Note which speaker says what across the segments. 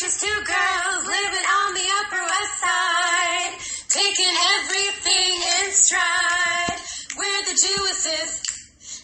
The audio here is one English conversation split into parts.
Speaker 1: just two girls living on the Upper West Side, taking everything in stride. We're the Jewesses,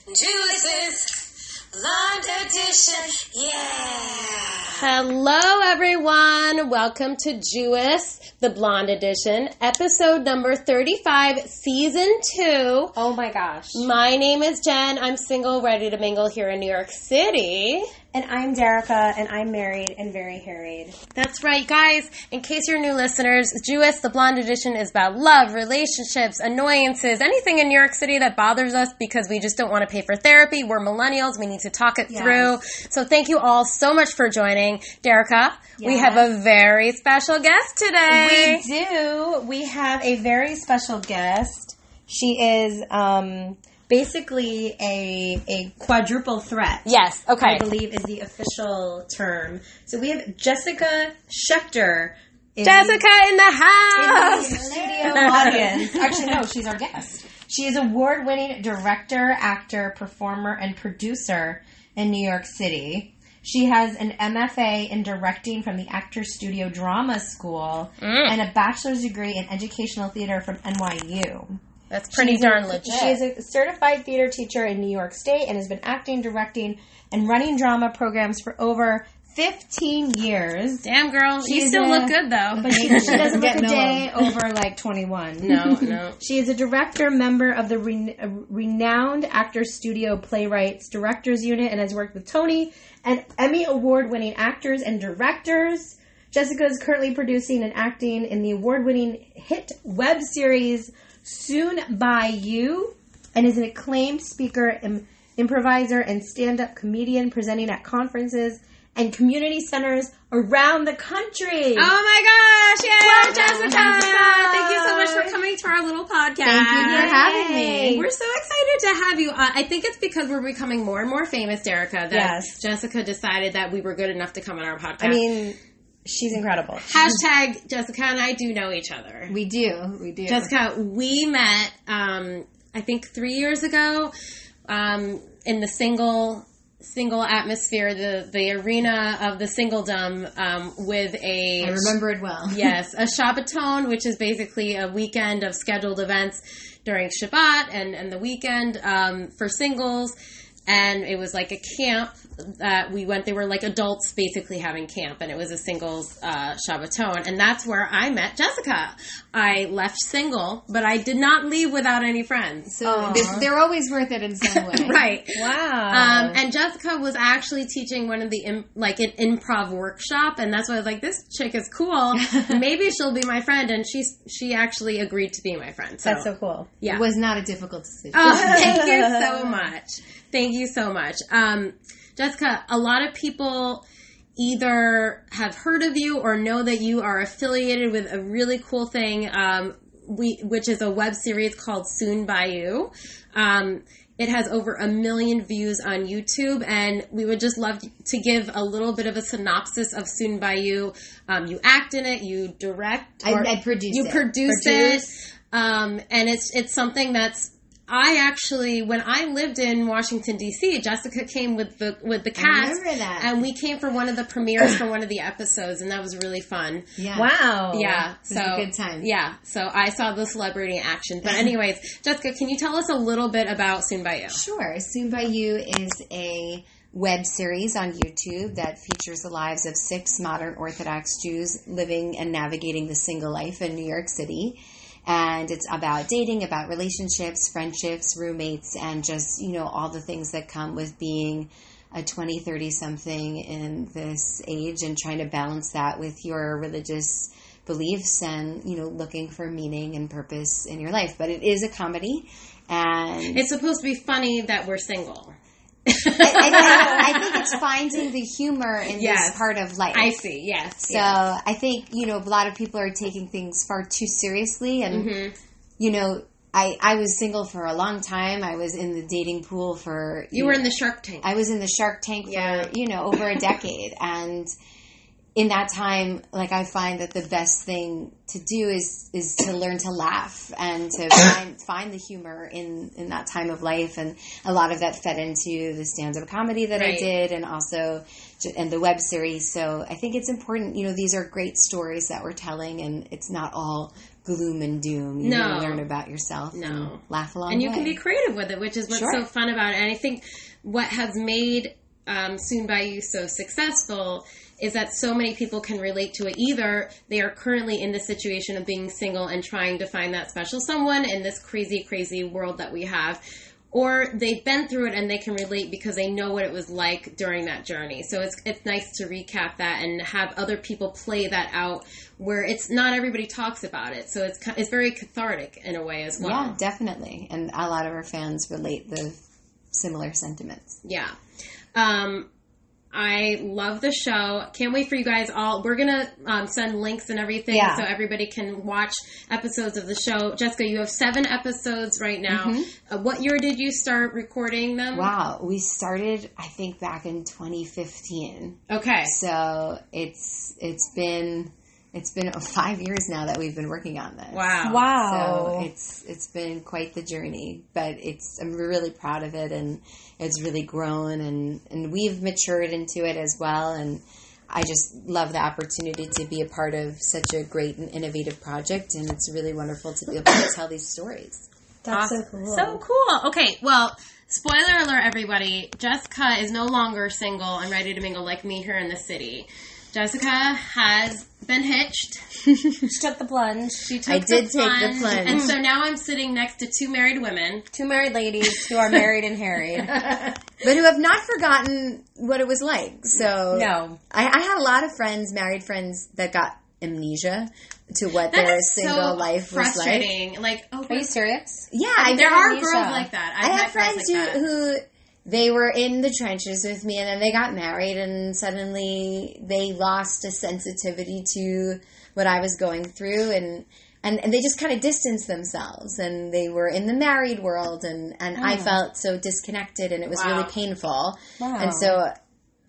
Speaker 1: Jewesses, Blonde Edition, yeah.
Speaker 2: Hello, everyone. Welcome to Jewess, the Blonde Edition, episode number 35, season two.
Speaker 3: Oh my gosh.
Speaker 2: My name is Jen. I'm single, ready to mingle here in New York City.
Speaker 3: And I'm Derica, and I'm married and very harried.
Speaker 2: That's right, guys. In case you're new listeners, Jewess, the Blonde Edition is about love, relationships, annoyances, anything in New York City that bothers us because we just don't want to pay for therapy. We're millennials. We need to talk it
Speaker 3: Yes.
Speaker 2: through. So thank you all so much for joining. Derica, we have a very special guest today.
Speaker 3: We do. We have a very special guest. She is um, basically a a quadruple threat.
Speaker 2: Yes, okay.
Speaker 3: I believe is the official term. So we have Jessica Schechter. in-
Speaker 2: Jessica in the
Speaker 3: in the
Speaker 2: house.
Speaker 3: studio audience. Actually, no, she's our guest. She is award winning director, actor, performer, and producer in New York City. She has an MFA in directing from the Actor Studio Drama School mm. and a bachelor's degree in educational theater from NYU.
Speaker 2: That's pretty
Speaker 3: She's
Speaker 2: darn
Speaker 3: a,
Speaker 2: legit.
Speaker 3: She is a certified theater teacher in New York State and has been acting, directing, and running drama programs for over 15 years.
Speaker 2: Damn, girl, you
Speaker 3: She's
Speaker 2: still
Speaker 3: a-
Speaker 2: look good though.
Speaker 3: But she, she doesn't look a day over like 21.
Speaker 2: no, no.
Speaker 3: She is a director, member of the ren- uh, renowned Actors Studio Playwrights Directors Unit, and has worked with Tony and Emmy Award winning actors and directors. Jessica is currently producing and acting in the award winning hit web series Soon by You, and is an acclaimed speaker, im- improviser, and stand up comedian presenting at conferences and community centers around the country.
Speaker 2: Oh my gosh! Yay, Jessica! Thank you so much for coming to our little podcast.
Speaker 4: Thank you for having me.
Speaker 2: We're so excited to have you. Uh, I think it's because we're becoming more and more famous, Derica, that
Speaker 3: Yes.
Speaker 2: Jessica decided that we were good enough to come on our podcast.
Speaker 3: I mean, she's incredible.
Speaker 2: hashtag Jessica and I do know each other.
Speaker 4: We do. We do.
Speaker 2: Jessica, we met, um, I think, three years ago um, in the single single atmosphere, the the arena of the singledom um, with a
Speaker 4: I remember it well.
Speaker 2: yes, a Shabbaton, which is basically a weekend of scheduled events during Shabbat and, and the weekend um, for singles. And it was like a camp that we went. They were like adults basically having camp, and it was a singles uh, Shabbaton. And that's where I met Jessica. I left single, but I did not leave without any friends.
Speaker 4: So they're, they're always worth it in some way.
Speaker 2: Right.
Speaker 3: Wow.
Speaker 2: Um, and Jessica was actually teaching one of the im- like an improv workshop, and that's why I was like, "This chick is cool. Maybe she'll be my friend." And she's she actually agreed to be my friend. So,
Speaker 3: That's so cool.
Speaker 2: yeah.
Speaker 4: It was not a difficult decision.
Speaker 2: Oh, thank you so much. Thank you so much, um, Jessica. A lot of people either have heard of you or know that you are affiliated with a really cool thing, um, we, which is a web series called Soon by You. Um, it has over a million views on YouTube, and we would just love to give a little bit of a synopsis of Soon by You. Um, you act in it, you direct,
Speaker 4: I-
Speaker 2: or
Speaker 4: I produce
Speaker 2: you
Speaker 4: it.
Speaker 2: produce,
Speaker 3: Produce.
Speaker 2: it, um, and it's it's something that's I actually, when I lived in Washington D.C., Jessica came with the with the cast,
Speaker 4: remember that.
Speaker 2: and we came for one of the premieres for one of the episodes, and that was really fun.
Speaker 4: yeah.
Speaker 3: Wow.
Speaker 2: Yeah,
Speaker 4: was
Speaker 2: so
Speaker 4: a good time.
Speaker 2: Yeah, so I saw the celebrity in action. But anyways, Jessica, can you tell us a little bit about Soon by You?
Speaker 4: Sure. Soon by You is a web series on YouTube that features the lives of six modern Orthodox Jews living and navigating the single life in New York City. And it's about dating, about relationships, friendships, roommates, and just, you know, all the things that come with being a 20, 30 something in this age and trying to balance that with your religious beliefs and, you know, looking for meaning and purpose in your life. But it is a comedy. And
Speaker 2: It's supposed to be funny that we're single.
Speaker 4: I, I, I think it's finding the humor in
Speaker 2: Yes.
Speaker 4: this part of life.
Speaker 2: I see. Yes.
Speaker 4: So
Speaker 2: yes.
Speaker 4: I think you know a lot of people are taking things far too seriously, and
Speaker 2: Mm-hmm.
Speaker 4: you know, I I was single for a long time. I was in the dating pool for
Speaker 2: you were in the Shark Tank.
Speaker 4: I was in the Shark Tank
Speaker 2: Yeah.
Speaker 4: for you know over a decade, and in that time, like I find that the best thing to do is is to learn to laugh and to find find the humor in in that time of life, and a lot of that fed into the stand up comedy that I did, and also and the web series. So I think it's important. You know, these are great stories that we're telling, and it's not all gloom and doom. You
Speaker 2: No.
Speaker 4: learn about yourself,
Speaker 2: No.
Speaker 4: and laugh along.
Speaker 2: and you
Speaker 4: the
Speaker 2: can be creative with it, which is what's
Speaker 4: Sure.
Speaker 2: so fun about it. And I think what has made um, Soon by You so successful is that so many people can relate to it. Either they are currently in the situation of being single and trying to find that special someone in this crazy, crazy world that we have. Or they've been through it and they can relate because they know what it was like during that journey. So it's it's nice to recap that and have other people play that out where it's not everybody talks about it. So it's it's very cathartic in a way as well.
Speaker 4: Yeah, definitely. And a lot of our fans relate the similar sentiments.
Speaker 2: Yeah. Um, I love the show. Can't wait for you guys all. We're gonna um, send links and everything
Speaker 3: Yeah.
Speaker 2: so everybody can watch episodes of the show. Jessica, you have seven episodes right now. Uh, what year did you start recording them?
Speaker 4: Wow, we started I think back in 2015.
Speaker 2: Okay.
Speaker 4: So it's it's been it's been five years now that we've been working on this.
Speaker 2: Wow.
Speaker 3: Wow.
Speaker 4: So it's it's been quite the journey, but it's I'm really proud of it, and it's really grown, and and we've matured into it as well, and I just love the opportunity to be a part of such a great and innovative project, and it's really wonderful to be able to tell these stories.
Speaker 3: That's
Speaker 2: Awesome.
Speaker 3: so cool.
Speaker 2: So cool. Okay, well, spoiler alert, everybody. Jessica is no longer single and ready to mingle like me here in the city. Jessica has been hitched.
Speaker 3: she took the plunge.
Speaker 2: She took
Speaker 4: I
Speaker 2: the
Speaker 4: did take the plunge.
Speaker 2: And so now I'm sitting next to two married women.
Speaker 3: Two married ladies who are married and harried.
Speaker 4: but who have not forgotten what it was like. So
Speaker 3: No.
Speaker 4: I, I had a lot of friends, married friends, that got amnesia to what
Speaker 2: That
Speaker 4: their single
Speaker 2: so
Speaker 4: life was like.
Speaker 2: Like, oh,
Speaker 3: Are you serious?
Speaker 4: Yeah,
Speaker 2: I mean, there are
Speaker 4: amnesia.
Speaker 2: girls like that. I've
Speaker 4: I had friends
Speaker 2: like that.
Speaker 4: who, who they were in the trenches with me, and then they got married, and suddenly they lost a sensitivity to what I was going through, and and, and they just kind of distanced themselves, and they were in the married world, and and I felt so disconnected, and it was
Speaker 2: Wow.
Speaker 4: really painful,
Speaker 3: Wow.
Speaker 4: and so.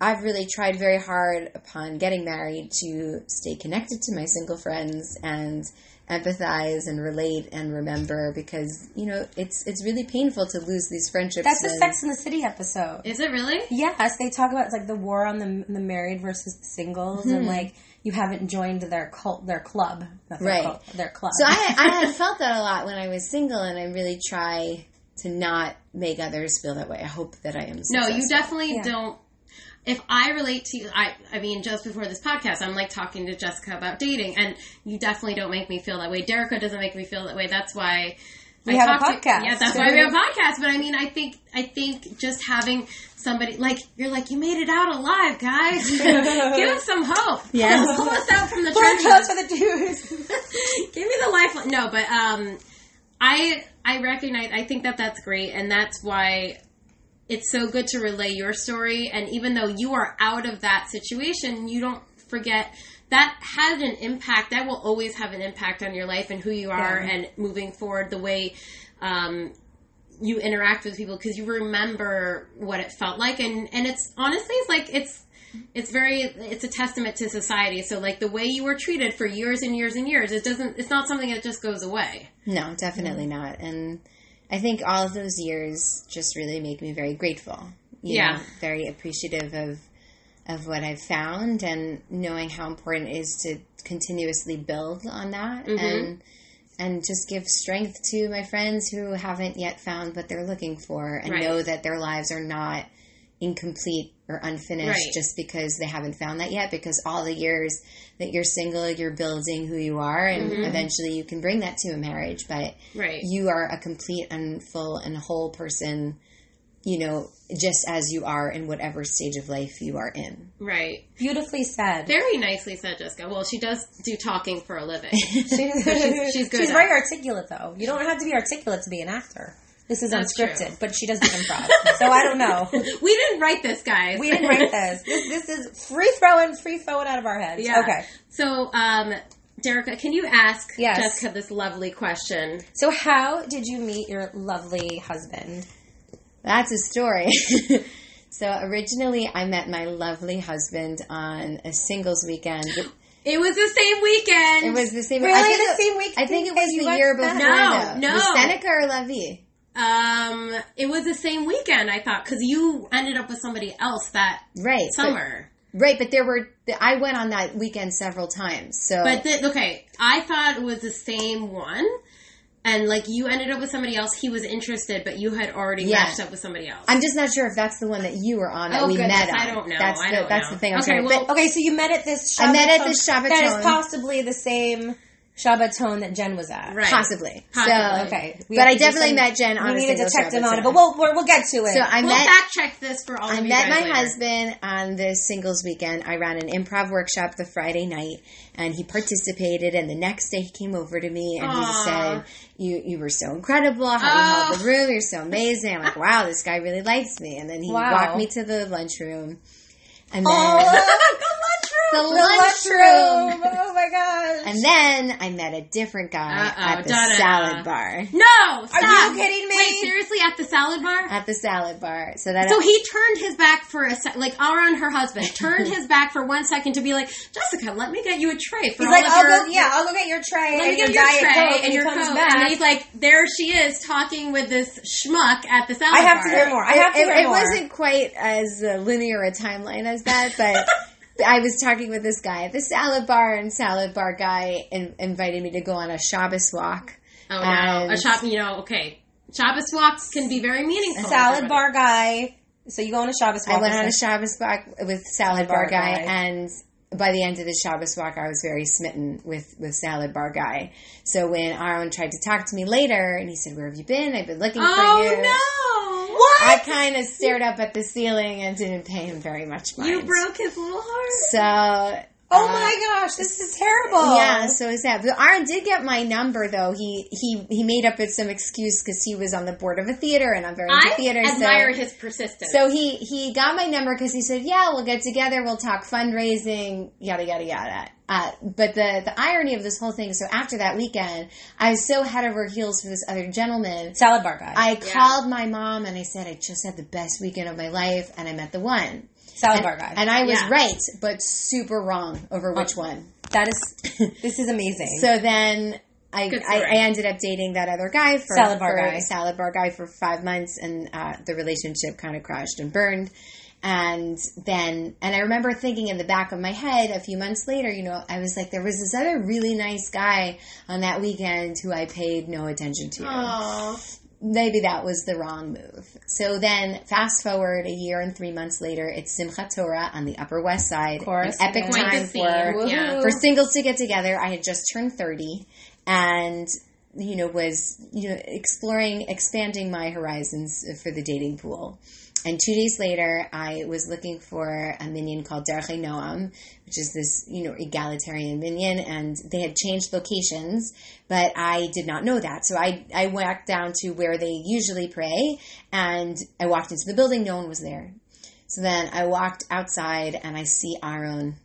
Speaker 4: I've really tried very hard upon getting married to stay connected to my single friends and empathize and relate and remember because you know it's it's really painful to lose these friendships.
Speaker 3: That's the Sex in the City episode.
Speaker 2: Is it really?
Speaker 3: Yes, they talk about it's like the war on the the married versus the singles, and hmm. like you haven't joined their cult, their club, Not their
Speaker 4: Right.
Speaker 3: cult, their club.
Speaker 4: So I I had felt that a lot when I was single, and I really try to not make others feel that way. I hope that I am.
Speaker 2: No, you definitely
Speaker 3: Yeah.
Speaker 2: don't. If I relate to you, I, I mean, just before this podcast, I'm like talking to Jessica about dating, and you definitely don't make me feel that way. Derica doesn't make me feel that way. That's why
Speaker 3: We
Speaker 2: I
Speaker 3: have a
Speaker 2: talk to-
Speaker 3: podcast.
Speaker 2: yeah, that's why we have a podcast. But I mean, I think, I think just having somebody like you're like you made it out alive, guys. Give us some hope.
Speaker 4: Yes.
Speaker 2: pull, us out from the trenches.
Speaker 3: for the Jews.
Speaker 2: Give me the lifeline. No, but um, I I recognize. I think that that's great, and that's why it's so good to relay your story. And even though you are out of that situation, you don't forget that had an impact. That will always have an impact on your life and who you are,
Speaker 3: Yeah.
Speaker 2: and moving forward, the way. Um, you interact with people because you remember what it felt like and and it's honestly it's like it's it's very it's a testament to society so like the way you were treated for years and years and years it doesn't it's not something that just goes away
Speaker 4: No, definitely not. And I think all of those years just really make me very grateful. You
Speaker 2: Yeah.
Speaker 4: know, very appreciative of of what I've found and knowing how important it is to continuously build on that
Speaker 2: Mm-hmm.
Speaker 4: and and just give strength to my friends who haven't yet found what they're looking for and
Speaker 2: Right.
Speaker 4: know that their lives are not incomplete or unfinished
Speaker 2: Right.
Speaker 4: just because they haven't found that yet because all the years that you're single you're building who you are and
Speaker 2: Mm-hmm.
Speaker 4: eventually you can bring that to a marriage but
Speaker 2: right
Speaker 4: you are a complete and full and whole person you know just as you are in whatever stage of life you are in
Speaker 2: right
Speaker 3: Beautifully said.
Speaker 2: very nicely said jessica well she does do talking for a living
Speaker 3: She's,
Speaker 2: she's- she's good
Speaker 3: She's
Speaker 2: at
Speaker 3: very articulate, though. You don't have to be articulate to be an actor. This is
Speaker 2: That's
Speaker 3: unscripted,
Speaker 2: true.
Speaker 3: but she does the improv. so I don't know.
Speaker 2: we didn't write this guys
Speaker 3: We didn't write this. This this is free throwing, free throwing out of our heads.
Speaker 2: yeah
Speaker 3: Okay.
Speaker 2: so um Derica, can you ask
Speaker 3: Yes.
Speaker 2: Jessica this lovely question?
Speaker 3: So how did you meet your lovely husband?
Speaker 4: that's a story So originally, I met my lovely husband on a singles weekend.
Speaker 2: It was the same weekend.
Speaker 4: It was the same.
Speaker 3: Really?
Speaker 4: I think
Speaker 3: The
Speaker 4: it,
Speaker 3: same weekend
Speaker 4: I think it was the year before.
Speaker 3: that?
Speaker 2: No, no.
Speaker 4: Was Seneca or La Vie?
Speaker 2: Um, it was the same weekend. I thought because you ended up with somebody else that
Speaker 4: Right. but-
Speaker 2: summer.
Speaker 4: right, but there were. I went on that weekend several times. So,
Speaker 2: But the, okay, I thought it was the same one, and like you ended up with somebody else. He was interested, but you had already
Speaker 4: Yeah.
Speaker 2: matched up with somebody else.
Speaker 4: I'm just not sure if that's the one that you were on that
Speaker 2: Oh,
Speaker 4: we
Speaker 2: goodness,
Speaker 4: met on.
Speaker 2: I don't know.
Speaker 4: That's
Speaker 2: I
Speaker 4: the,
Speaker 2: don't
Speaker 4: that's
Speaker 2: know.
Speaker 4: the thing. I'm
Speaker 2: Okay,
Speaker 4: saying.
Speaker 2: well-
Speaker 4: but
Speaker 3: Okay, so you met at this.
Speaker 4: I met at
Speaker 3: Shabbaton-
Speaker 4: this
Speaker 3: That is possibly the same Shabbaton that Jen was at.
Speaker 2: Right.
Speaker 4: possibly.
Speaker 2: Possibly.
Speaker 4: So,
Speaker 3: Okay, we
Speaker 4: but I definitely
Speaker 3: some-
Speaker 4: met Jen on
Speaker 3: We
Speaker 4: a
Speaker 3: need a
Speaker 4: single
Speaker 3: detective
Speaker 4: Shabbaton.
Speaker 3: on it, but we'll we'll, we'll get to it.
Speaker 4: So I
Speaker 2: we'll
Speaker 4: met
Speaker 2: fact check this for all
Speaker 4: I
Speaker 2: of you
Speaker 4: met
Speaker 2: guys
Speaker 4: my
Speaker 2: later.
Speaker 4: husband on the singles weekend. I ran an improv workshop the Friday night, and he participated. And the next day, he came over to me and he said, "You you were so incredible. How you
Speaker 2: Oh.
Speaker 4: held the room. You're so amazing." I'm like, "Wow, this guy really likes me." And then he
Speaker 3: Wow.
Speaker 4: walked me to the lunchroom, and then
Speaker 3: oh,
Speaker 4: the
Speaker 3: the
Speaker 4: lunchroom.
Speaker 3: lunchroom. Oh my gosh.
Speaker 4: And then I met a different guy
Speaker 2: Uh-oh,
Speaker 4: at the
Speaker 2: da-da-da.
Speaker 4: salad bar.
Speaker 2: No, stop.
Speaker 3: Are you kidding me?
Speaker 2: Wait, seriously, at the salad bar?
Speaker 4: At the salad bar. So that
Speaker 2: So he turned his back for a sec, like Aaron, her husband, turned his back for one second to be like, Jessica, let me get you a tray for
Speaker 3: He's
Speaker 2: all
Speaker 3: like,
Speaker 2: of
Speaker 3: I'll
Speaker 2: your,
Speaker 3: go. Yeah, I'll go get your tray
Speaker 2: let
Speaker 3: and
Speaker 2: me get your
Speaker 3: diet
Speaker 2: tray and
Speaker 3: and
Speaker 2: your
Speaker 3: he comes
Speaker 2: coke.
Speaker 3: back.
Speaker 2: And he's like, there she is talking with this schmuck at the salad bar.
Speaker 3: I have
Speaker 2: bar.
Speaker 3: to hear more. I have to
Speaker 4: it,
Speaker 3: hear
Speaker 4: it
Speaker 3: more.
Speaker 4: It wasn't quite as uh, linear a timeline as that, but I was talking with this guy at the salad bar, and salad bar guy in, invited me to go on a Shabbos walk.
Speaker 2: Oh no, a shop. You know, okay. Shabbos walks can be very meaningful.
Speaker 3: salad bar guy. So you go on a Shabbos walk.
Speaker 4: I went on a
Speaker 3: this-
Speaker 4: Shabbos walk with salad
Speaker 3: Bar
Speaker 4: bar guy,
Speaker 3: guy.
Speaker 4: and by the end of the Shabbos walk, I was very smitten with with salad bar guy. So when Aaron tried to talk to me later, and he said, "Where have you been? I've been looking for you.
Speaker 2: Oh
Speaker 4: you."
Speaker 2: no!
Speaker 3: What?
Speaker 4: I kind of stared up at the ceiling and didn't pay him very much mind.
Speaker 2: You broke his little heart.
Speaker 4: So.
Speaker 3: Oh
Speaker 4: uh,
Speaker 3: my gosh, this is terrible.
Speaker 4: Yeah, so is that. But Aaron did get my number though. He he he made up with some excuse because he was on the board of a theater, and I'm very into
Speaker 2: I
Speaker 4: theater.
Speaker 2: I admire
Speaker 4: so,
Speaker 2: his persistence.
Speaker 4: so he he got my number because he said, "Yeah, we'll get together. We'll talk fundraising, yada yada yada." Uh, but the the irony of this whole thing. So after that weekend, I was so head over heels for this other gentleman.
Speaker 3: salad bar guy.
Speaker 4: I called my mom and I said I just had the best weekend of my life, and I met the one.
Speaker 3: Salad bar guy.
Speaker 4: and I was
Speaker 2: Yeah.
Speaker 4: right, but super wrong over which one.
Speaker 3: that is. This is amazing.
Speaker 4: So then I, I. I ended up dating that other guy for
Speaker 3: Salad bar
Speaker 4: for-
Speaker 3: guy.
Speaker 4: salad bar guy for five months, and uh, the relationship kind of crashed and burned. And then, and I remember thinking in the back of my head a few months later, you know, I was like, there was this other really nice guy on that weekend who I paid no attention to.
Speaker 2: Aw.
Speaker 4: Maybe that was the wrong move. So then, fast forward a year and three months later, it's Simchat Torah on the Upper West Side,
Speaker 3: course,
Speaker 4: an epic
Speaker 3: yeah.
Speaker 4: Time for
Speaker 2: Yeah.
Speaker 4: for singles to get together. I had just turned 30 and you know was you know exploring expanding my horizons for the dating pool. And two days later, I was looking for a minyan called Darchei Noam, which is this, you know, egalitarian minyan, and they had changed locations, but I did not know that. So I, I walked down to where they usually pray, and I walked into the building, no one was there. So then I walked outside, and I see Aaron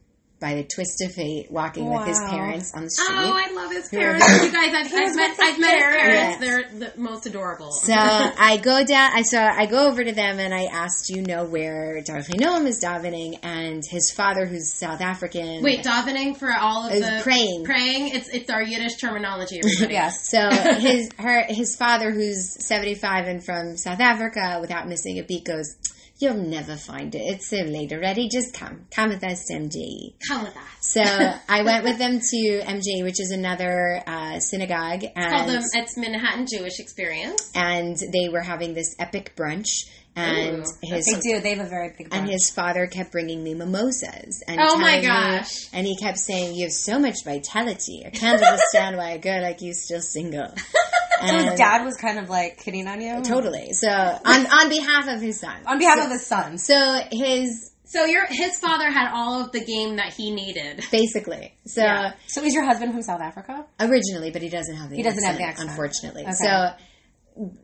Speaker 4: by the twist of fate walking with his parents on the oh, street.
Speaker 2: Oh, I love his parents. you guys, I've, I've met, I've met his parents. They're the most adorable.
Speaker 4: So I go down. I so I go over to them and I asked, "You know where Darchei Noam is davening?" And his father, who's South African,
Speaker 2: Wait, davening for all of the
Speaker 4: praying.
Speaker 2: Praying. It's it's our Yiddish terminology. Everybody.
Speaker 3: yes.
Speaker 4: So his her his father, who's seventy five and from South Africa, without missing a beat, goes, "You'll never find it. It's so late already. Just come, come with us to MJE."
Speaker 2: Come with us.
Speaker 4: So I went with them to MJE, which is another uh, synagogue,
Speaker 2: Called
Speaker 4: and
Speaker 2: them. It's Manhattan Jewish Experience.
Speaker 4: and they were having this epic brunch. And
Speaker 2: Ooh,
Speaker 4: his
Speaker 3: They do. They have a very big.
Speaker 4: and his father kept bringing me mimosas. And
Speaker 2: Oh my
Speaker 4: telling me-
Speaker 2: gosh.
Speaker 4: and he kept saying, "You have so much vitality. I can't understand why a girl like you is still single."
Speaker 3: So his dad was kind of like hitting on you.
Speaker 4: totally. So on on behalf of his son,
Speaker 3: On behalf
Speaker 4: So-
Speaker 3: of his son.
Speaker 4: so his
Speaker 2: So your his father had all of the game that he needed.
Speaker 4: basically so
Speaker 2: Yeah.
Speaker 3: So is your husband from South Africa?
Speaker 4: originally, but he doesn't have the
Speaker 3: He doesn't have the accent.
Speaker 4: unfortunately.
Speaker 3: Okay.
Speaker 4: So.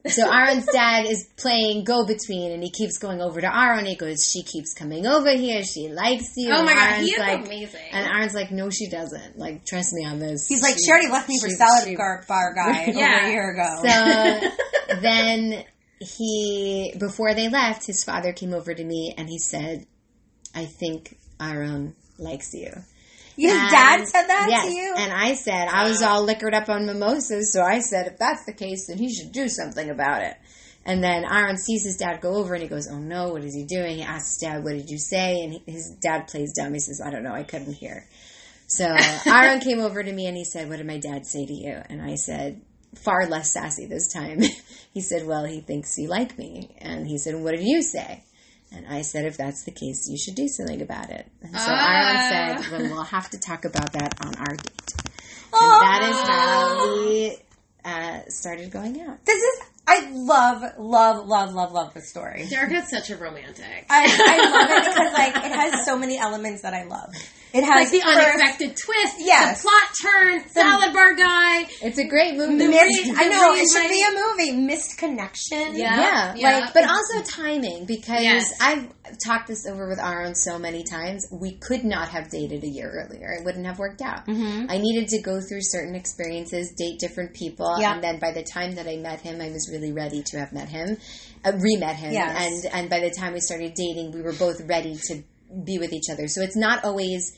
Speaker 4: So Aaron's dad is playing go between, and he keeps going over to Aaron. He goes, "She keeps coming over here. She likes you."
Speaker 2: Oh my
Speaker 4: And
Speaker 2: god,
Speaker 4: Aaron's
Speaker 2: he is
Speaker 4: like,
Speaker 2: amazing.
Speaker 4: And Aaron's like, "No, she doesn't. Like, trust me on this."
Speaker 3: He's like,
Speaker 4: She-
Speaker 3: she already left me for
Speaker 4: she-
Speaker 3: salad
Speaker 4: she-
Speaker 3: bar, bar guy over
Speaker 2: Yeah.
Speaker 3: a year ago.
Speaker 4: So then he before they left, his father came over to me and he said, "I think Aaron likes you."
Speaker 5: Your
Speaker 4: And-
Speaker 5: dad said that
Speaker 4: yes.
Speaker 5: to you?
Speaker 4: And I said, I was all liquored up on mimosas, so I said, if that's the case, then he should do something about it. And then Aaron sees his dad go over and he goes, Oh no, what is he doing? He asks dad, What did you say? And he, his dad plays dumb. He says, I don't know, I couldn't hear. So Aaron came over to me and he said, What did my dad say to you? And I said, far less sassy this time. he said, Well, he thinks you like me. And he said, What did you say? And I said, If that's the case, you should do something about it. And so Aaron said, Well, we'll have to talk about that on our date. And that is how we uh, started going out.
Speaker 5: This is I love, love, love, love, love this story.
Speaker 2: Derica's such a romantic.
Speaker 5: I, I love it because like it has so many elements that I love. It has
Speaker 2: like the
Speaker 5: first-
Speaker 2: unexpected twist,
Speaker 5: Yes.
Speaker 2: the plot turn, salad bar guy.
Speaker 4: It's a great movie.
Speaker 2: The
Speaker 5: Missed,
Speaker 2: re-
Speaker 5: I know it should be a movie. Missed connection.
Speaker 2: Yeah.
Speaker 4: Yeah, like, but also timing because
Speaker 2: Yes.
Speaker 4: I've talked this over with Aaron so many times. We could not have dated a year earlier; it wouldn't have worked out. Mm-hmm. I needed to go through certain experiences, date different people,
Speaker 5: Yeah.
Speaker 4: and then by the time that I met him, I was really ready to have met him, uh, re-met him,
Speaker 5: Yes.
Speaker 4: and and by the time we started dating, we were both ready to be with each other. So it's not always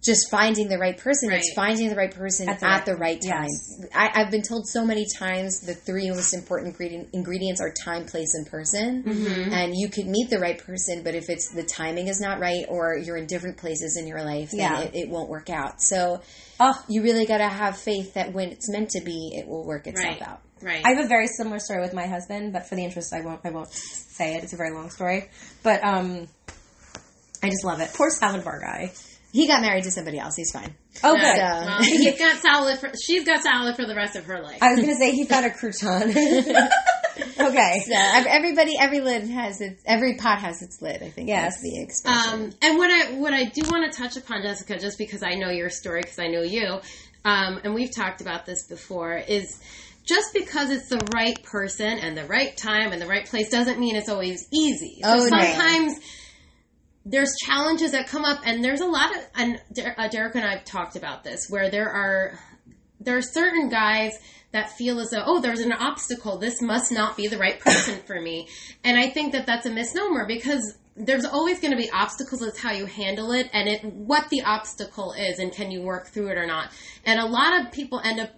Speaker 4: just finding the right person; it's finding the right person
Speaker 5: At
Speaker 4: at
Speaker 5: the
Speaker 4: the,
Speaker 5: right-
Speaker 4: right time.
Speaker 5: yes.
Speaker 4: I, I've been told so many times the three most important ingredient, ingredients are time, place, and person.
Speaker 5: Mm-hmm.
Speaker 4: And you could meet the right person, but if it's the timing is not right or you're in different places in your life, then
Speaker 5: Yeah.
Speaker 4: it, it won't work out. So
Speaker 5: Oh.
Speaker 4: you really got to have faith that when it's meant to be, it will work itself
Speaker 2: Right.
Speaker 4: out.
Speaker 2: Right.
Speaker 5: I have a very similar story with my husband, but for the interest, I won't. I won't say it. It's a very long story, but um, I just love it. Poor salad bar guy.
Speaker 4: He got married to somebody else. He's fine.
Speaker 5: Oh,
Speaker 2: Yeah.
Speaker 5: good.
Speaker 4: So-
Speaker 2: Well, he's got salad. For, she's got salad for the rest of her life.
Speaker 5: I was gonna say he found a crouton. okay.
Speaker 4: So everybody, every lid has its, every pot has its lid. I think
Speaker 5: Yes.
Speaker 4: that's the expression.
Speaker 2: Um, and what I what I do want to touch upon, Jessica, just because I know your story, because I know you, um, and we've talked about this before, is just because it's the right person and the right time and the right place doesn't mean it's always easy. So
Speaker 4: Oh, no.
Speaker 2: sometimes there's challenges that come up, and there's a lot of and Der- uh, Derek and I've talked about this where there are there are certain guys that feel as though oh there's an obstacle this must not be the right person for me and i think that that's a misnomer because there's always going to be obstacles it's how you handle it and it what the obstacle is and can you work through it or not and a lot of people end up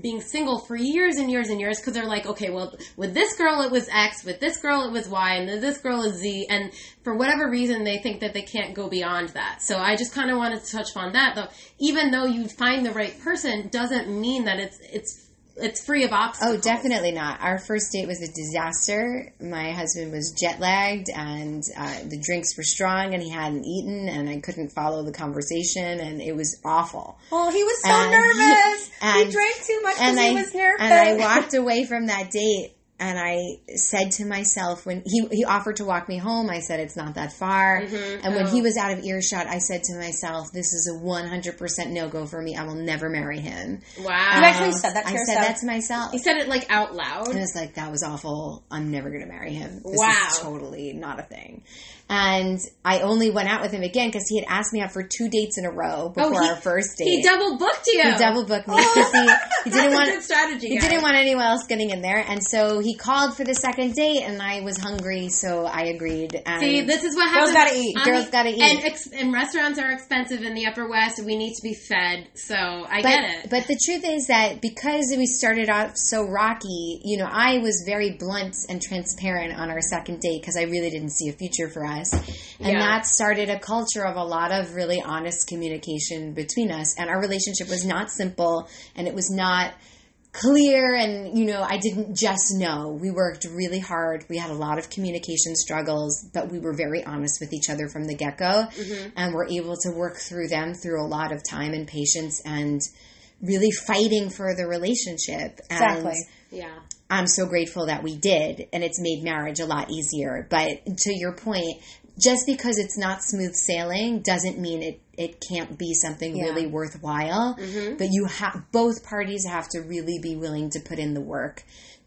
Speaker 2: being single for years and years and years because they're like, okay, well, with this girl it was X, with this girl it was Y, and this girl is Z, and for whatever reason they think that they can't go beyond that. So I just kind of wanted to touch on that, though. Even though you find the right person, doesn't mean that it's it's it's free of obstacles.
Speaker 4: Oh, definitely not. Our first date was a disaster. My husband was jet lagged, and uh, the drinks were strong, and he hadn't eaten, and I couldn't follow the conversation, and it was awful.
Speaker 5: Oh, he was so
Speaker 4: And-
Speaker 5: nervous. He drank too much because
Speaker 4: And
Speaker 5: he
Speaker 4: I
Speaker 5: was nervous.
Speaker 4: and I walked away from that date, and I said to myself when he he offered to walk me home, I said it's not that far, mm-hmm. and when oh. he was out of earshot, I said to myself, this is a one hundred percent no go for me. I will never marry him.
Speaker 2: Wow.
Speaker 5: Um, you actually said that to
Speaker 4: I
Speaker 5: yourself.
Speaker 4: said that to myself.
Speaker 2: he said it like out loud.
Speaker 4: And it's like, that was awful. I'm never going to marry him. This
Speaker 2: Wow.
Speaker 4: is totally not a thing. And I only went out with him again because he had asked me out for two dates in a row oh, before
Speaker 2: Oh, he-
Speaker 4: our first date.
Speaker 2: He double booked you.
Speaker 4: He double booked me oh, because he, he didn't want
Speaker 2: good strategy.
Speaker 4: he
Speaker 2: guys.
Speaker 4: didn't want anyone else getting in there, and so he called for the second date, and I was hungry, so I agreed. And
Speaker 2: See, this is what happens.
Speaker 5: Girls gotta eat.
Speaker 2: on
Speaker 4: Girls gotta eat.
Speaker 2: And, ex- and restaurants are expensive in the Upper West. We need to be fed. So I
Speaker 4: but,
Speaker 2: get it.
Speaker 4: But the truth is that because we started off so rocky, you know, I was very blunt and transparent on our second date because I really didn't see a future for us. And
Speaker 2: Yeah.
Speaker 4: that started a culture of a lot of really honest communication between us. And our relationship was not simple and it was not clear and you know i didn't just know we worked really hard we had a lot of communication struggles but we were very honest with each other from the get-go mm-hmm. and were able to work through them through a lot of time and patience and really fighting for the relationship
Speaker 5: Exactly.
Speaker 4: and
Speaker 2: yeah.
Speaker 4: I'm so grateful that we did, and it's made marriage a lot easier. But to your point, just because it's not smooth sailing doesn't mean it, it can't be something
Speaker 5: Yeah.
Speaker 4: really worthwhile. Mm-hmm. But you have both parties have to really be willing to put in the work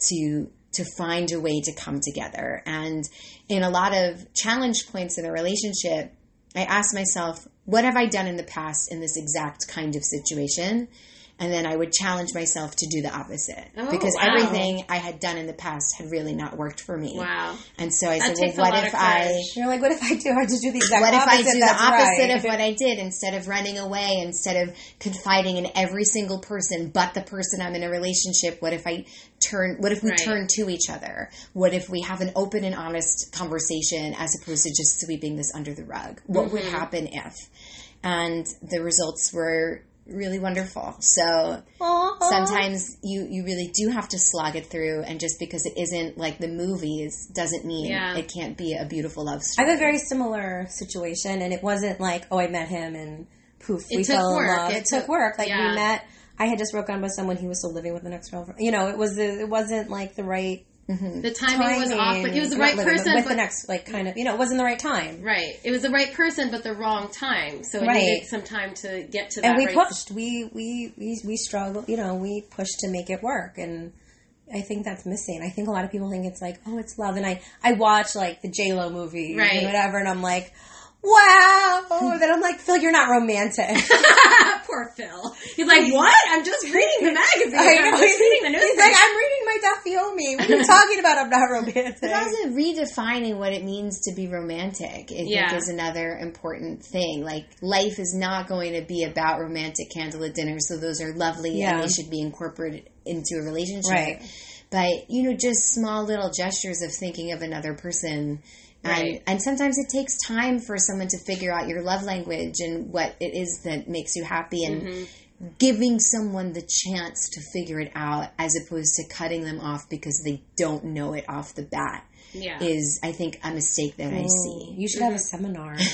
Speaker 4: to to find a way to come together. And in a lot of challenge points in a relationship, I ask myself, what have I done in the past in this exact kind of situation? And then I would challenge myself to do the opposite
Speaker 2: Oh,
Speaker 4: because
Speaker 2: wow.
Speaker 4: everything I had done in the past had really not worked for me.
Speaker 2: Wow.
Speaker 4: And so I
Speaker 2: That
Speaker 4: said, well, what if I.
Speaker 3: You're like, what if I do? I just do the exact
Speaker 4: what if. I do the opposite
Speaker 3: right.
Speaker 4: of what I did instead of running away, instead of confiding in every single person but the person I'm in a relationship? What if I turn, what if we
Speaker 2: Right.
Speaker 4: turn to each other? What if we have an open and honest conversation as opposed to just sweeping this under the rug? What would
Speaker 2: Mm-hmm.
Speaker 4: happen if? And the results were really wonderful. So sometimes you, you really do have to slog it through and just because it isn't like the movies doesn't mean
Speaker 2: Yeah.
Speaker 4: it can't be a beautiful love story.
Speaker 3: I have a very similar situation, and it wasn't like, oh, I met him and poof,
Speaker 2: It
Speaker 3: we fell
Speaker 2: work.
Speaker 3: in love.
Speaker 2: It
Speaker 3: It, took
Speaker 2: took-
Speaker 3: work. Like
Speaker 2: yeah.
Speaker 3: we met. I had just broken up with someone. He was still living with an ex girlfriend. You know, it was the, it wasn't like the right Mm-hmm.
Speaker 2: The timing, was off, but it was the right person.
Speaker 3: with
Speaker 2: but-
Speaker 3: the next like kind of you know it wasn't the right time.
Speaker 2: Right. It was the right person, but the wrong time. So it
Speaker 3: Right.
Speaker 2: needed some time to get to that.
Speaker 3: and we
Speaker 2: right
Speaker 3: pushed. We we we we struggled. You know, we pushed to make it work, and I think that's missing. I think a lot of people think it's like, oh, it's love, and I I watch like the J Lo movie
Speaker 2: Right.
Speaker 3: and whatever, and I'm like, wow. Oh then I'm like, Phil, you're not romantic.
Speaker 2: Poor Phil. He's like, what? I'm just reading the magazine.
Speaker 3: I
Speaker 2: I'm
Speaker 3: know.
Speaker 2: just reading the
Speaker 3: He's
Speaker 2: news.
Speaker 3: like, I'm reading my Daf Yomi. What are you talking about? I'm not romantic.
Speaker 4: But also redefining what it means to be romantic, I
Speaker 2: Yeah.
Speaker 4: think, is another important thing. Like, life is not going to be about romantic candlelit dinners, so those are lovely
Speaker 3: Yeah.
Speaker 4: and they should be incorporated into a relationship.
Speaker 3: Right.
Speaker 4: But, you know, just small little gestures of thinking of another person. And,
Speaker 2: Right.
Speaker 4: and sometimes it takes time for someone to figure out your love language and what it is that makes you happy and
Speaker 2: Mm-hmm.
Speaker 4: giving someone the chance to figure it out as opposed to cutting them off because they don't know it off the bat
Speaker 2: Yeah.
Speaker 4: is I think a mistake that I see.
Speaker 3: You should have a seminar.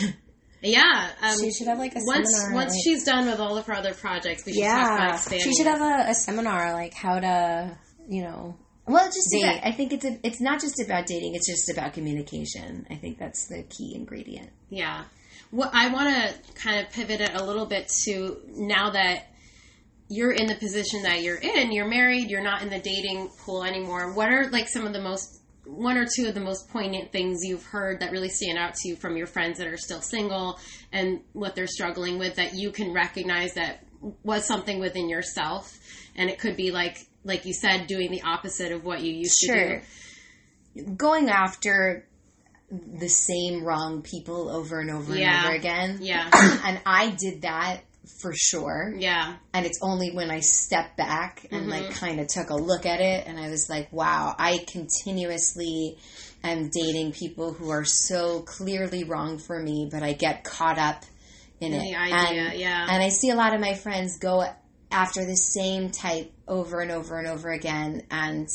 Speaker 2: Yeah. Um,
Speaker 3: She should have like a
Speaker 2: once
Speaker 3: seminar.
Speaker 2: once
Speaker 3: like-
Speaker 2: she's done with all of her other projects, we should talk about
Speaker 3: yeah, she should have a, a seminar like how to, you know,
Speaker 4: Well, it's just
Speaker 3: Date.
Speaker 4: about, I think it's a, it's not just about dating; it's just about communication. I think that's the key ingredient.
Speaker 2: Yeah. What I want to kind of pivot it a little bit to now that you're in the position that you're in, you're married, you're not in the dating pool anymore. What are like some of the most one or two of the most poignant things you've heard that really stand out to you from your friends that are still single and what they're struggling with that you can recognize that was something within yourself and it could be like like you said doing the opposite of what you used to do.
Speaker 4: Going after the same wrong people over and over
Speaker 2: Yeah.
Speaker 4: and over again.
Speaker 2: Yeah.
Speaker 4: and I did that for sure.
Speaker 2: Yeah.
Speaker 4: And it's only when I stepped back and
Speaker 2: Mm-hmm.
Speaker 4: like kind of took a look at it and I was like, wow, I continuously am dating people who are so clearly wrong for me, but I get caught up in it.
Speaker 2: The idea,
Speaker 4: and,
Speaker 2: yeah.
Speaker 4: And I see a lot of my friends go after the same type over and over and over again and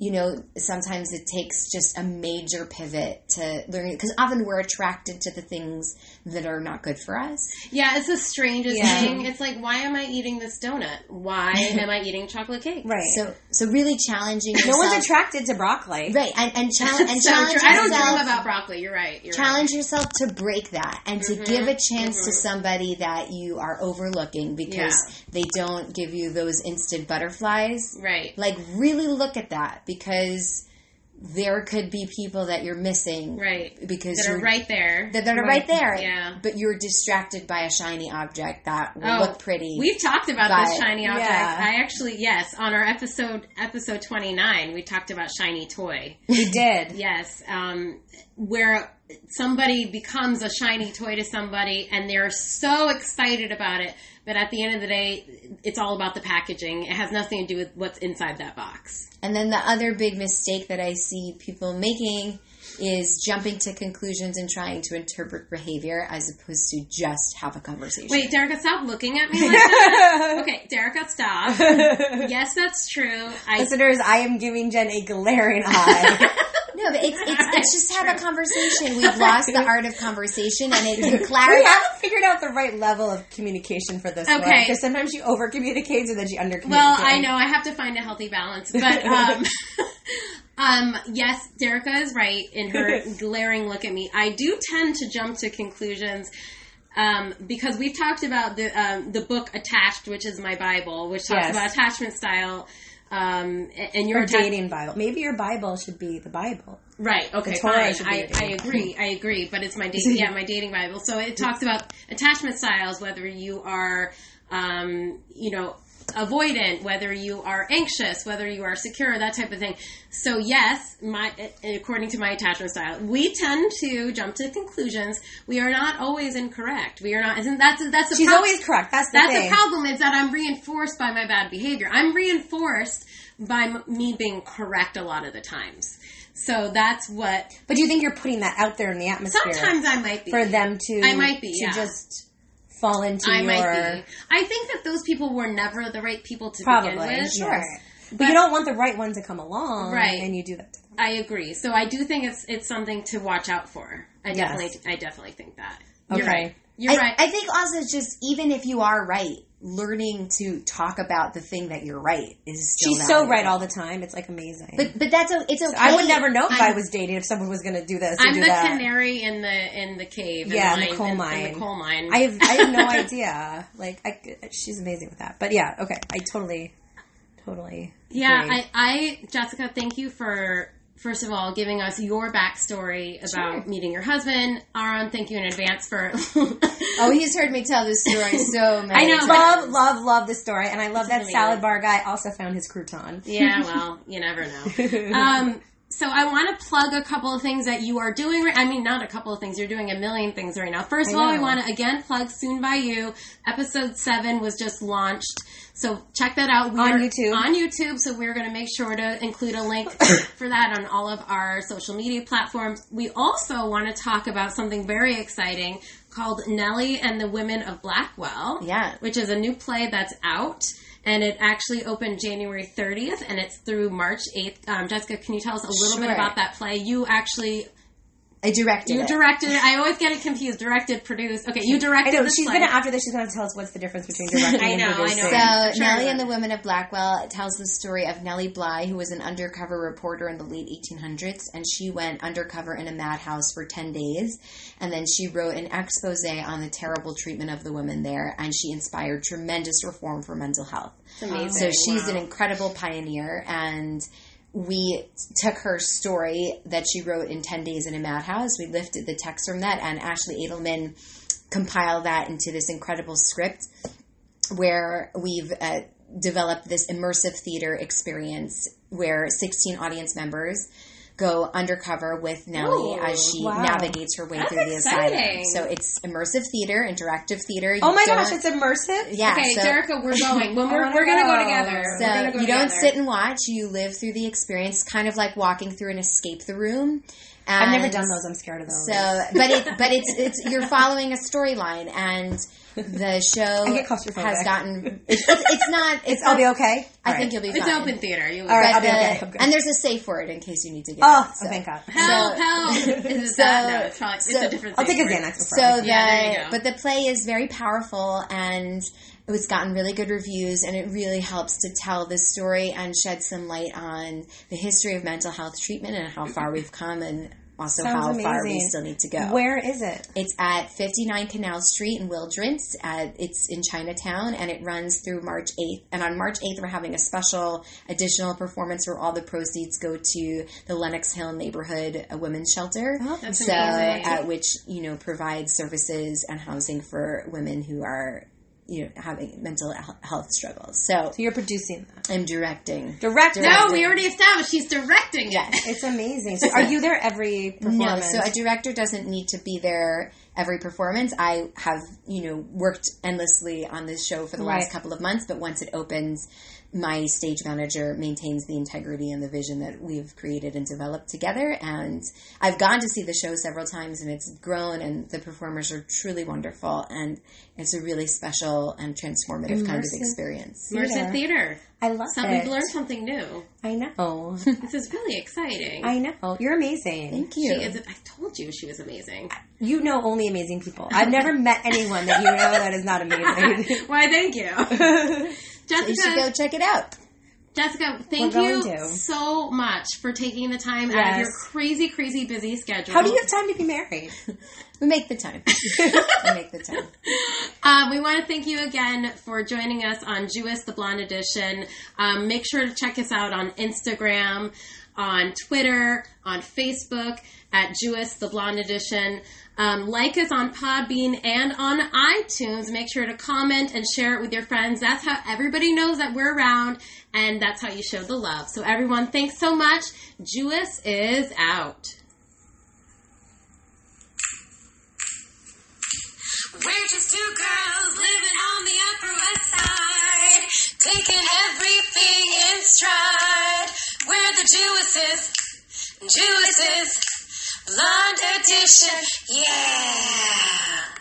Speaker 4: you know, sometimes it takes just a major pivot to learn because often we're attracted to the things that are not good for us.
Speaker 2: Yeah, it's the strangest
Speaker 3: Yeah.
Speaker 2: thing. It's like, why am I eating this donut? Why am I eating chocolate cake?
Speaker 3: right.
Speaker 4: So, so really challenging
Speaker 3: no one's attracted to broccoli.
Speaker 4: Right, and and, challenge and
Speaker 2: So
Speaker 4: challenge
Speaker 2: true. I don't
Speaker 4: yourself.
Speaker 2: dream about broccoli. You're right. You're
Speaker 4: challenge yourself to break that and
Speaker 2: Mm-hmm.
Speaker 4: to give a chance to somebody that you are overlooking because
Speaker 2: Yeah.
Speaker 4: they don't give you those instant butterflies.
Speaker 2: right. Right.
Speaker 4: Like really look at that because there could be people that you're missing.
Speaker 2: Right.
Speaker 4: Because
Speaker 2: That are right there.
Speaker 4: that, that are right there.
Speaker 2: Yeah.
Speaker 4: But you're distracted by a shiny object that will
Speaker 2: Oh,
Speaker 4: look pretty.
Speaker 2: We've talked about
Speaker 4: But-
Speaker 2: this shiny object.
Speaker 3: Yeah.
Speaker 2: I actually, yes, on our episode episode twenty nine, we talked about shiny toy.
Speaker 3: We did.
Speaker 2: Yes, um, where somebody becomes a shiny toy to somebody, and they're so excited about it, but at the end of the day, it's all about the packaging. It has nothing to do with what's inside that box.
Speaker 4: And then the other big mistake that I see people making is jumping to conclusions and trying to interpret behavior as opposed to just have a conversation.
Speaker 2: Wait, Derica, stop looking at me like that. okay, Derica, stop. yes, that's true. I
Speaker 3: Listeners, I am giving Jen a glaring eye.
Speaker 4: No, but it's, it's, it's just have a conversation. We've lost the art of conversation and it can
Speaker 3: we haven't figured out the right level of communication for this one.
Speaker 2: Okay.
Speaker 3: Because sometimes she over communicates and then she under communicates.
Speaker 2: Well, I know I have to find a healthy balance, but um, um, yes, Derica is right in her glaring look at me. I do tend to jump to conclusions. Um, because we've talked about the um, the book Attached, which is my Bible, which talks
Speaker 3: Yes.
Speaker 2: about attachment style, um, and- your
Speaker 3: dating Bible. Maybe your Bible should be the Bible.
Speaker 2: Right. Okay. Fine. I. I agree. I agree. But it's my dating. yeah, my dating bible. So it talks about attachment styles, whether you are, um, you know, avoidant, whether you are anxious, whether you are secure, that type of thing. So yes, my according to my attachment style, we tend to jump to conclusions. We are not always incorrect. We are not. Isn't that's that's the
Speaker 5: She's
Speaker 2: prob-
Speaker 5: always correct. That's the
Speaker 2: that's
Speaker 5: thing.
Speaker 2: the problem is that I'm reinforced by my bad behavior. I'm reinforced by m- me being correct a lot of the times. So that's what.
Speaker 5: But do you think you're putting that out there in the atmosphere
Speaker 2: Sometimes I might be
Speaker 5: for them to?
Speaker 2: I might be,
Speaker 5: to
Speaker 2: yeah.
Speaker 5: just fall into
Speaker 2: I
Speaker 5: your.
Speaker 2: might be. I think that those people were never the right people to
Speaker 5: Probably,
Speaker 2: begin with.
Speaker 5: yes. But, you don't want the right one to come along,
Speaker 2: Right.
Speaker 5: And you do that. To them.
Speaker 2: I agree. So I do think it's it's something to watch out for. I
Speaker 5: Yes.
Speaker 2: definitely I definitely think that. You're
Speaker 5: Okay.
Speaker 2: right. You're
Speaker 4: I,
Speaker 2: right.
Speaker 4: I think also just even if you are right, learning to talk about the thing that you're right is still
Speaker 5: She's so right all the time. It's like amazing.
Speaker 4: But but that's a, it's okay.
Speaker 5: I would never know if i
Speaker 2: I'm-
Speaker 5: was dating if someone was going to do this. or
Speaker 2: I'm
Speaker 5: do
Speaker 2: the
Speaker 5: that.
Speaker 2: canary in the in the cave.
Speaker 5: Yeah,
Speaker 2: in
Speaker 5: in the coal
Speaker 2: in,
Speaker 5: mine.
Speaker 2: In the coal mine.
Speaker 5: I have I have no idea. Like I, she's amazing with that. But yeah, okay. I totally, totally.
Speaker 2: Yeah,
Speaker 5: agree.
Speaker 2: I, I, Jessica, thank you for first of all giving us your backstory about meeting your husband. Aaron, thank you in advance for.
Speaker 4: Oh, he's heard me tell this story so many times.
Speaker 2: I know,
Speaker 5: love, love, love this story, and I love that
Speaker 2: really
Speaker 5: salad bar guy also found his crouton.
Speaker 2: yeah, well, you never know. Um, so I want to plug a couple of things that you are doing. Right, I mean, not a couple of things. You're doing a million things right now. First of all, we want to again plug Soon by You. Episode seven was just launched, so check that out. We
Speaker 5: On
Speaker 2: are-
Speaker 5: YouTube.
Speaker 2: On YouTube. So we're going to make sure to include a link for that on all of our social media platforms. We also want to talk about something very exciting called Nellie and the Women of Blackwell.
Speaker 4: Yeah.
Speaker 2: which is a new play that's out. And it actually opened January 30th, and it's through March 8th. Um, Jessica, can you tell us a little bit about that play? You actually
Speaker 4: I directed
Speaker 2: you
Speaker 4: it.
Speaker 2: directed it. I always get it confused. Directed, produced. Okay, you directed.
Speaker 5: I know
Speaker 2: this
Speaker 5: she's
Speaker 2: play.
Speaker 5: gonna after this. She's gonna tell us what's the difference between directing
Speaker 2: I know,
Speaker 5: and
Speaker 2: I know.
Speaker 4: So
Speaker 2: Sure.
Speaker 4: Nellie and the Women of Blackwell tells the story of Nellie Bly, who was an undercover reporter in the late 1800s, and she went undercover in a madhouse for 10 days, and then she wrote an expose on the terrible treatment of the women there, and she inspired tremendous reform for mental health.
Speaker 2: It's amazing.
Speaker 4: So she's
Speaker 2: Wow.
Speaker 4: an incredible pioneer, and we took her story that she wrote in 10 Days in a Madhouse. We lifted the text from that, and Ashley Edelman compiled that into this incredible script where we've uh, developed this immersive theater experience where 16 audience members go undercover with Nellie
Speaker 2: Ooh,
Speaker 4: as she
Speaker 5: wow.
Speaker 4: navigates her way
Speaker 2: That's
Speaker 4: through the
Speaker 2: exciting.
Speaker 4: asylum. So it's immersive theater, interactive theater.
Speaker 5: oh my gosh, it's immersive.
Speaker 4: yeah.
Speaker 2: Okay,
Speaker 4: so,
Speaker 2: Derica, we're going. When we're, we're gonna go
Speaker 5: go.
Speaker 2: together.
Speaker 4: so
Speaker 2: go
Speaker 4: you don't sit and watch; you live through the experience, kind of like walking through an escape the room.
Speaker 5: I've never done those. I'm scared of those.
Speaker 4: So, but it, but it's it's you're following a storyline, and the show
Speaker 5: I get claustrophobic.
Speaker 4: has gotten. It's, it's, it's not. It's
Speaker 5: I'll be okay.
Speaker 4: I
Speaker 5: All
Speaker 4: think you'll be
Speaker 2: It's
Speaker 4: fine.
Speaker 2: open theater. You.
Speaker 5: All right, I'll be okay. I'm good.
Speaker 4: And there's a safe word in case you need to get.
Speaker 5: Oh,
Speaker 4: it, so.
Speaker 5: oh, thank God.
Speaker 2: Help!
Speaker 4: So-
Speaker 2: help! Is it
Speaker 4: So-
Speaker 2: that? No, it's probably it's
Speaker 4: so-
Speaker 2: a different.
Speaker 5: I'll take a
Speaker 2: thing.
Speaker 5: Xanax.
Speaker 4: So
Speaker 5: I-
Speaker 4: the
Speaker 2: Yeah, there you go.
Speaker 4: but the play is very powerful and it's gotten really good reviews and it really helps to tell this story and shed some light on the history of mental health treatment and how far we've come and also
Speaker 5: Sounds
Speaker 4: how far we still need to go.
Speaker 5: Where is it?
Speaker 4: It's at 59 Canal Street in Wildrance. At, it's in Chinatown and it runs through March 8th. And on March 8th, we're having a special additional performance where all the proceeds go to the Lenox Hill Neighborhood uh, Women's Shelter.
Speaker 5: Oh,
Speaker 2: that's
Speaker 4: so,
Speaker 2: amazing.
Speaker 4: uh, which, you know, provides services and housing for women who are, you know, having mental health struggles. So
Speaker 5: So you're producing that.
Speaker 4: I'm directing.
Speaker 5: Directing.
Speaker 2: No, we already established she's directing it.
Speaker 4: Yes.
Speaker 5: It's amazing. So are you there every performance?
Speaker 4: No,
Speaker 5: performance?
Speaker 4: so a director doesn't need to be there every performance. I have, you know, worked endlessly on this show for the last couple of months, but once it opens, my stage manager maintains the integrity and the vision that we've created and developed together. And I've gone to see the show several times and it's grown and the performers are truly wonderful and it's a really special and transformative kind of experience.
Speaker 2: Immersive theater.
Speaker 5: I love
Speaker 2: So
Speaker 5: it.
Speaker 2: we've learned something new.
Speaker 5: I know. Oh.
Speaker 2: This is really exciting.
Speaker 5: I know. Oh. You're amazing.
Speaker 4: Thank
Speaker 2: she
Speaker 4: you.
Speaker 2: is. I told you she was amazing.
Speaker 5: You know only amazing people. I've never met anyone that you know that is not amazing.
Speaker 2: Why? Thank you,
Speaker 4: You should
Speaker 2: Jessica.
Speaker 4: go check it out.
Speaker 2: Jessica, thank you
Speaker 5: to.
Speaker 2: so much for taking the time out of your crazy, crazy busy schedule.
Speaker 5: How do you have time to be married?
Speaker 4: We make the time. we make the time.
Speaker 2: Um, we want to thank you again for joining us on Jewess the Blonde Edition. Um, make sure to check us out on Instagram. on Twitter, on Facebook at Jewess the Blonde Edition. Um, like us on Podbean and on iTunes. Make sure to comment and share it with your friends. That's how everybody knows that we're around, and that's how you show the love. So, everyone, thanks so much. Jewess is out.
Speaker 1: We're just two girls living on the Upper West Side, taking everything in stride. We're the Jewesses, Jewesses, Blonde Edition. Yeah.